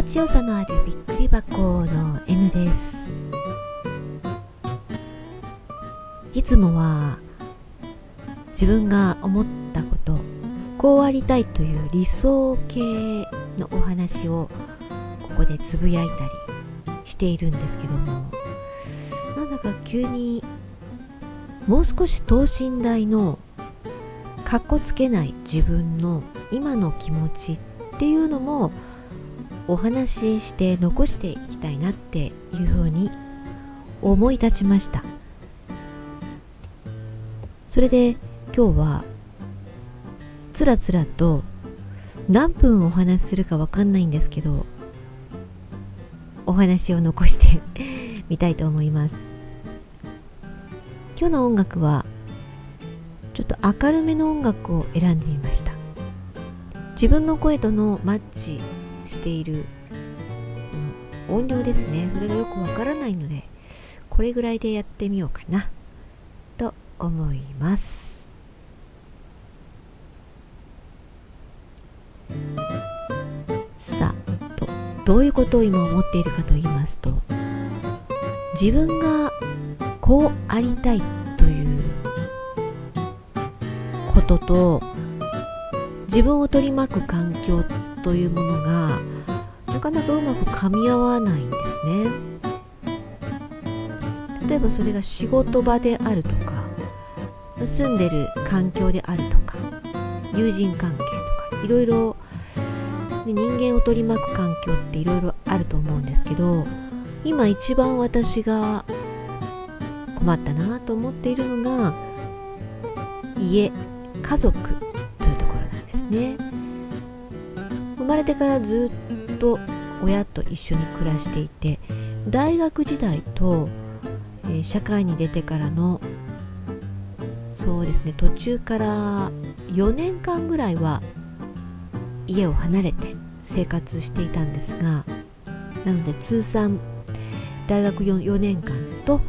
心地よさのあるびっくり箱の N ですいつもは自分が思ったことこうありたいという理想系のお話をここでつぶやいたりしているんですけども。なんだか急にもう少し等身大のかっこつけない自分の今の気持ちっていうのもお話しして残していきたいなっていうふうに思い立ちました。それで今日はつらつらと何分お話しするかわかんないんですけどお話を残して みたいと思います。今日の音楽はちょっと明るめの音楽を選んでみました。自分の声とのマッチしている。音量ですね。それがよくわからないのでこれぐらいでやってみようかな。と思います。さあとどういうことを今思っているかと言いますと自分がこうありたいということと自分を取り巻く環境というものがなかなかうまく噛み合わないんですね。例えばそれが仕事場であるとか住んでる環境であるとか友人関係とかいろいろ人間を取り巻く環境っていろいろあると思うんですけど今一番私が困ったなと思っているのが家家族というところなんですね。まれてからずっと親と一緒に暮らしていて大学時代と、えー、社会に出てからのそうですね途中から4年間ぐらいは家を離れて生活していたんですがなので通算大学 4, 4年間と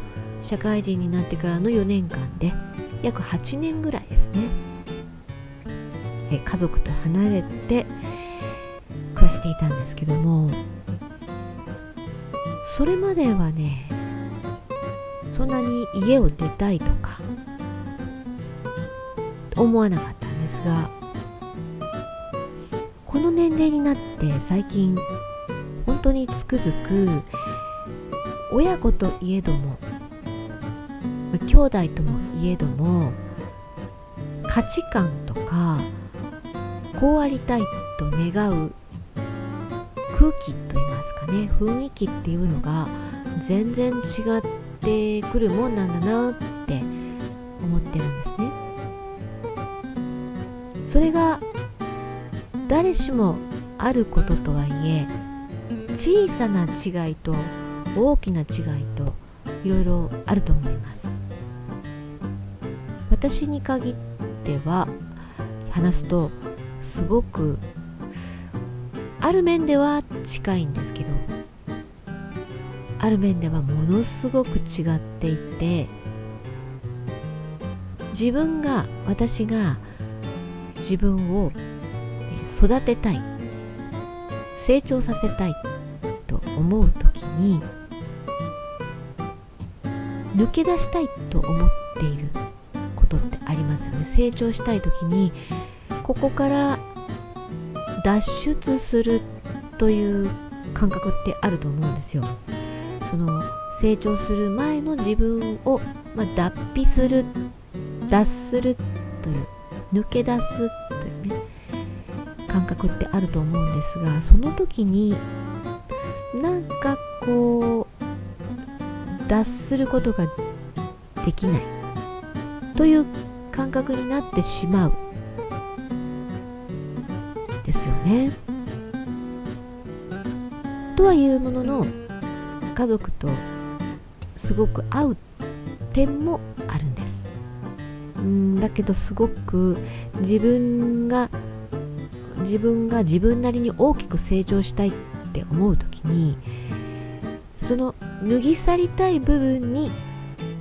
社会人になってからの4年間で約8年ぐらいですね。え家族と離れてしていたんですけどもそれまではねそんなに家を出たいとか思わなかったんですがこの年齢になって最近本当につくづく親子といえども兄弟ともいえども価値観とかこうありたいと願う空気といいますかね雰囲気っていうのが全然違ってくるもんなんだなって思ってるんですね。それが誰しもあることとはいえ小さな違いと大きな違いといろいろあると思います。私に限っては話すとすごくある面では近いんですけどある面ではものすごく違っていて自分が私が自分を育てたい成長させたいと思う時に抜け出したいと思っていることってありますよね。成長したい時にここから脱出するという感覚ってあると思うんですよ。その成長する前の自分を、まあ、脱皮する脱するという抜け出すというね感覚ってあると思うんですがその時になんかこう脱することができないという感覚になってしまう。ね。とはいうものの家族とすごく合う点もあるんですうんだけどすごく自分が自分が自分なりに大きく成長したいって思う時にその脱ぎ去りたい部分に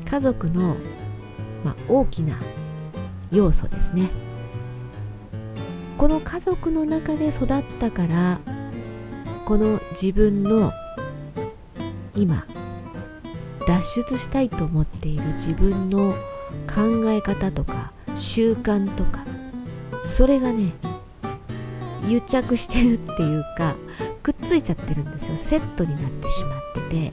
家族の、まあ、大きな要素ですねこの家族の中で育ったからこの自分の今脱出したいと思っている自分の考え方とか習慣とかそれがね癒着してるっていうかくっついちゃってるんですよ。セットになってしまってて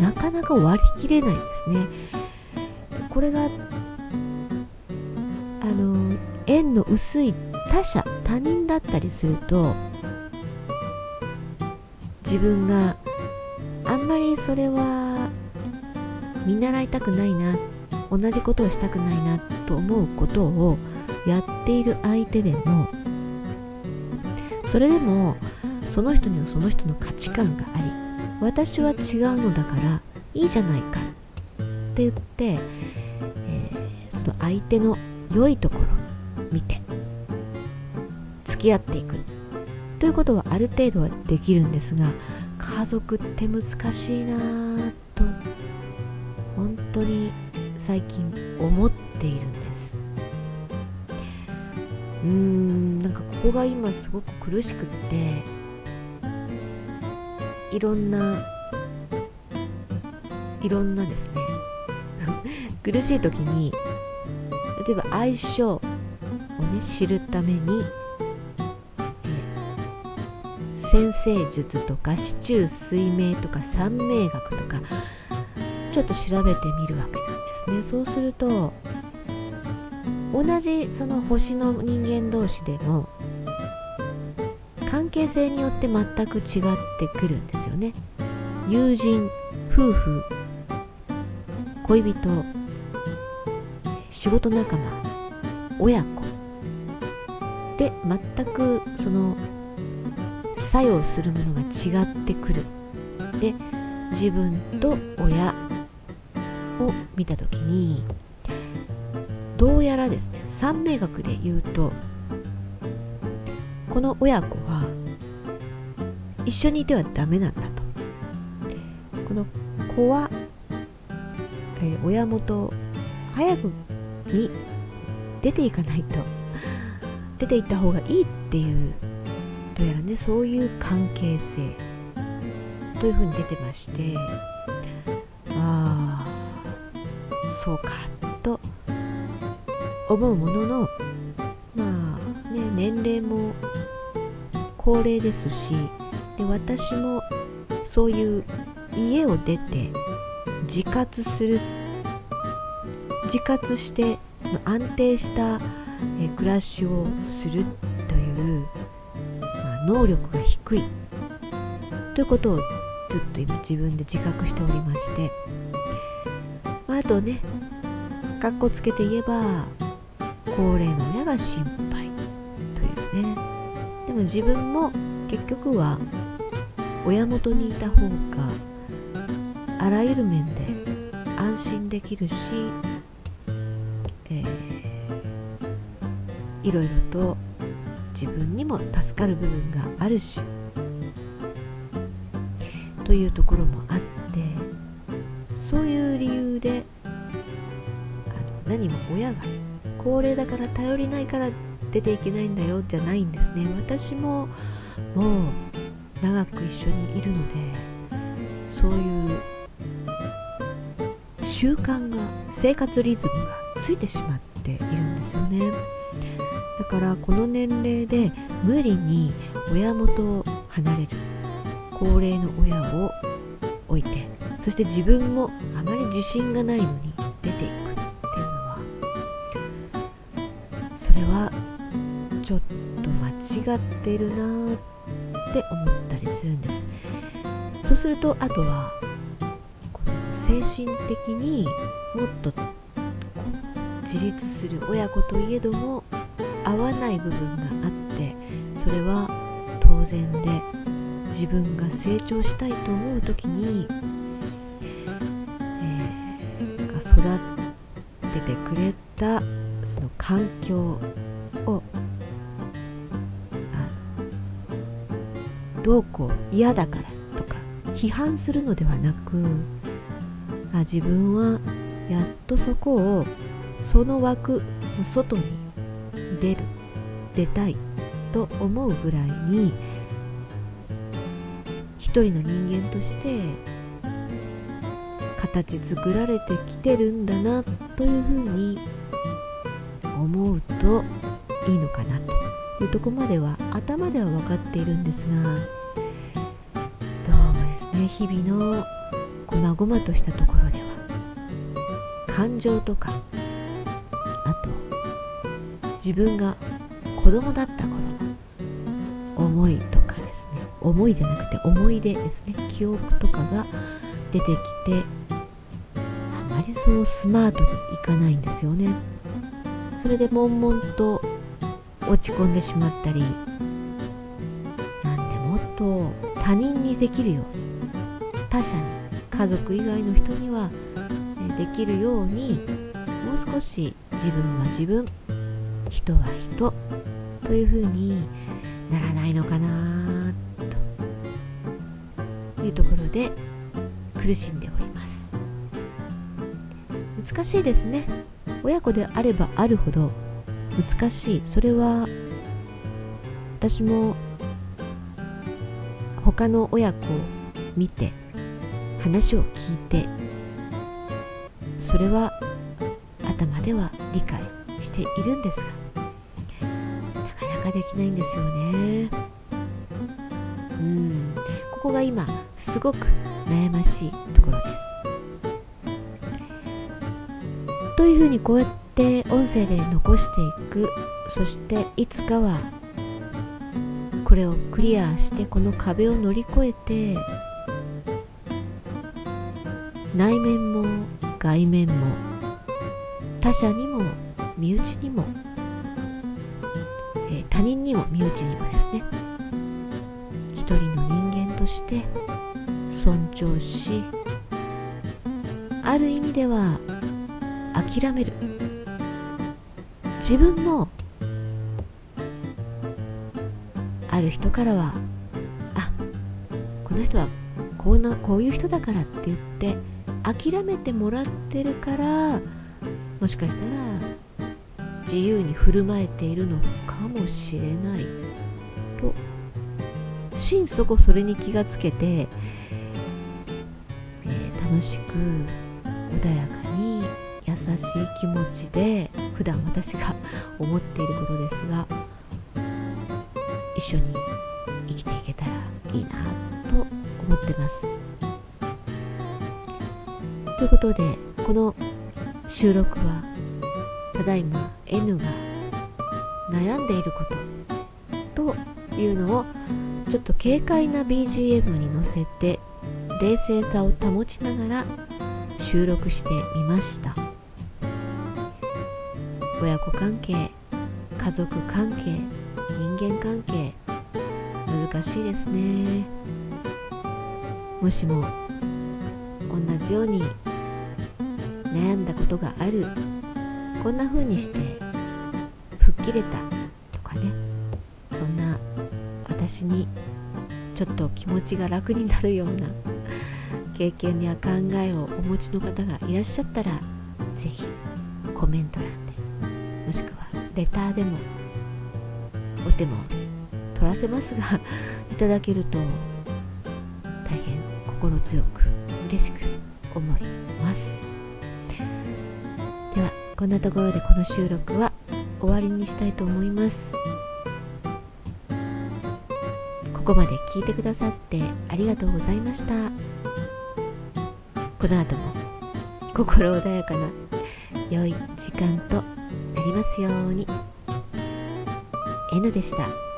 なかなか割り切れないですね。これがあの縁の薄い他者他人だったりすると自分があんまりそれは見習いたくないな同じことをしたくないなと思うことをやっている相手でもそれでもその人にはその人の価値観があり私は違うのだからいいじゃないかって言って、えー、その相手の良いところを見て付き合っていく。ということはある程度はできるんですが家族って難しいなと本当に最近思っているんです。うーんなんかここが今すごく苦しくっていろんないろんなですね。苦しい時に例えば相性をね知るために先生術とか四柱推命とか三名学とかちょっと調べてみるわけなんですね。そうすると同じその星の人間同士でも関係性によって全く違ってくるんですよね。友人夫婦恋人仕事仲間親子。で全くその作用するものが違ってくる。で自分と親を見た時にどうやらですね三名学で言うとこの親子は一緒にいてはダメなんだと。この子はえー、親元早くに出ていかないと出ていった方がいいっていうどうやらね。そういう関係性というふうに出てまして。ああそうかと。思うもののまあね年齢も高齢ですしで私もそういう家を出て自活する自活して安定した暮らしをするという、まあ、能力が低い。ということをずっと今自分で自覚しておりまして、まあ、あとねかっこつけて言えば高齢の親が心配というね。でも自分も結局は親元にいた方があらゆる面で安心できるし、えー、いろいろと自分にも助かる部分があるし。というところもあってそういう理由であの何も親が高齢だから頼りないから出ていけないんだよじゃないんですね。私ももう長く一緒にいるのでそういう習慣が生活リズムがついてしまっているんですよね。だからこの年齢で無理に親元を離れる。高齢の親を置いてそして自分もあまり自信がないのに出ていくっていうのはそれはちょっと間違ってるなって思ったりするんです。そうするとあとは精神的にもっと自立する親子といえども合わない部分があってそれは当然で自分が成長したいと思う時に、えー、育ててくれたその環境をどうこう嫌だからとか批判するのではなくあ自分はやっとそこをその枠の外に出る出たいと思うぐらいに一人の人間として形作られてきてるんだなというふうに思うといいのかなというとこまでは頭では分かっているんですがどうもですね日々のこまごまとしたところでは。感情とか自分が子供だった頃の思いとかですね。思いじゃなくて思い出ですね。記憶とかが出てきてあまりそうスマートにいかないんですよね。それで悶々と落ち込んでしまったりなんでもっと他人にできるように他者に家族以外の人にはできるようにもう少し自分は自分人は人。というふうにならないのかなと。いうところで苦しんでおります。難しいですね。親子であればあるほど難しい。それは私も他の親子を見て話を聞いてそれは頭では理解しているんですがかできないんですよね。うんここが今すごく悩ましいところです。というふうにこうやって音声で残していくそしていつかはこれをクリアしてこの壁を乗り越えて内面も外面も他者にも身内にも、他人にも身内にもですね。一人の人間として尊重しある意味では諦める。自分もある人からはあこの人はこうなこういう人だからって言って諦めてもらってるからもしかしたら自由に振る舞えているのかもしれないと心底それに気がつけて、えー、楽しく穏やかに優しい気持ちで普段私が思っていることですが一緒に生きていけたらいいなと思ってます。ということでこの収録はただいま N が悩んでいることというのをちょっと軽快な BGM に乗せて冷静さを保ちながら収録してみました。親子関係家族関係人間関係難しいですね。もしも同じように悩んだことがあるこんな風にして切れたとかね。そんな私にちょっと気持ちが楽になるような 経験や考えをお持ちの方がいらっしゃったら是非コメント欄でもしくはレターでもお手も取らせますが いただけると大変心強く嬉しく思います。ではこんなところでこの収録は終わりにしたいと思います。ここまで聞いてくださってありがとうございました。この後も心穏やかな良い時間となりますように。N でした。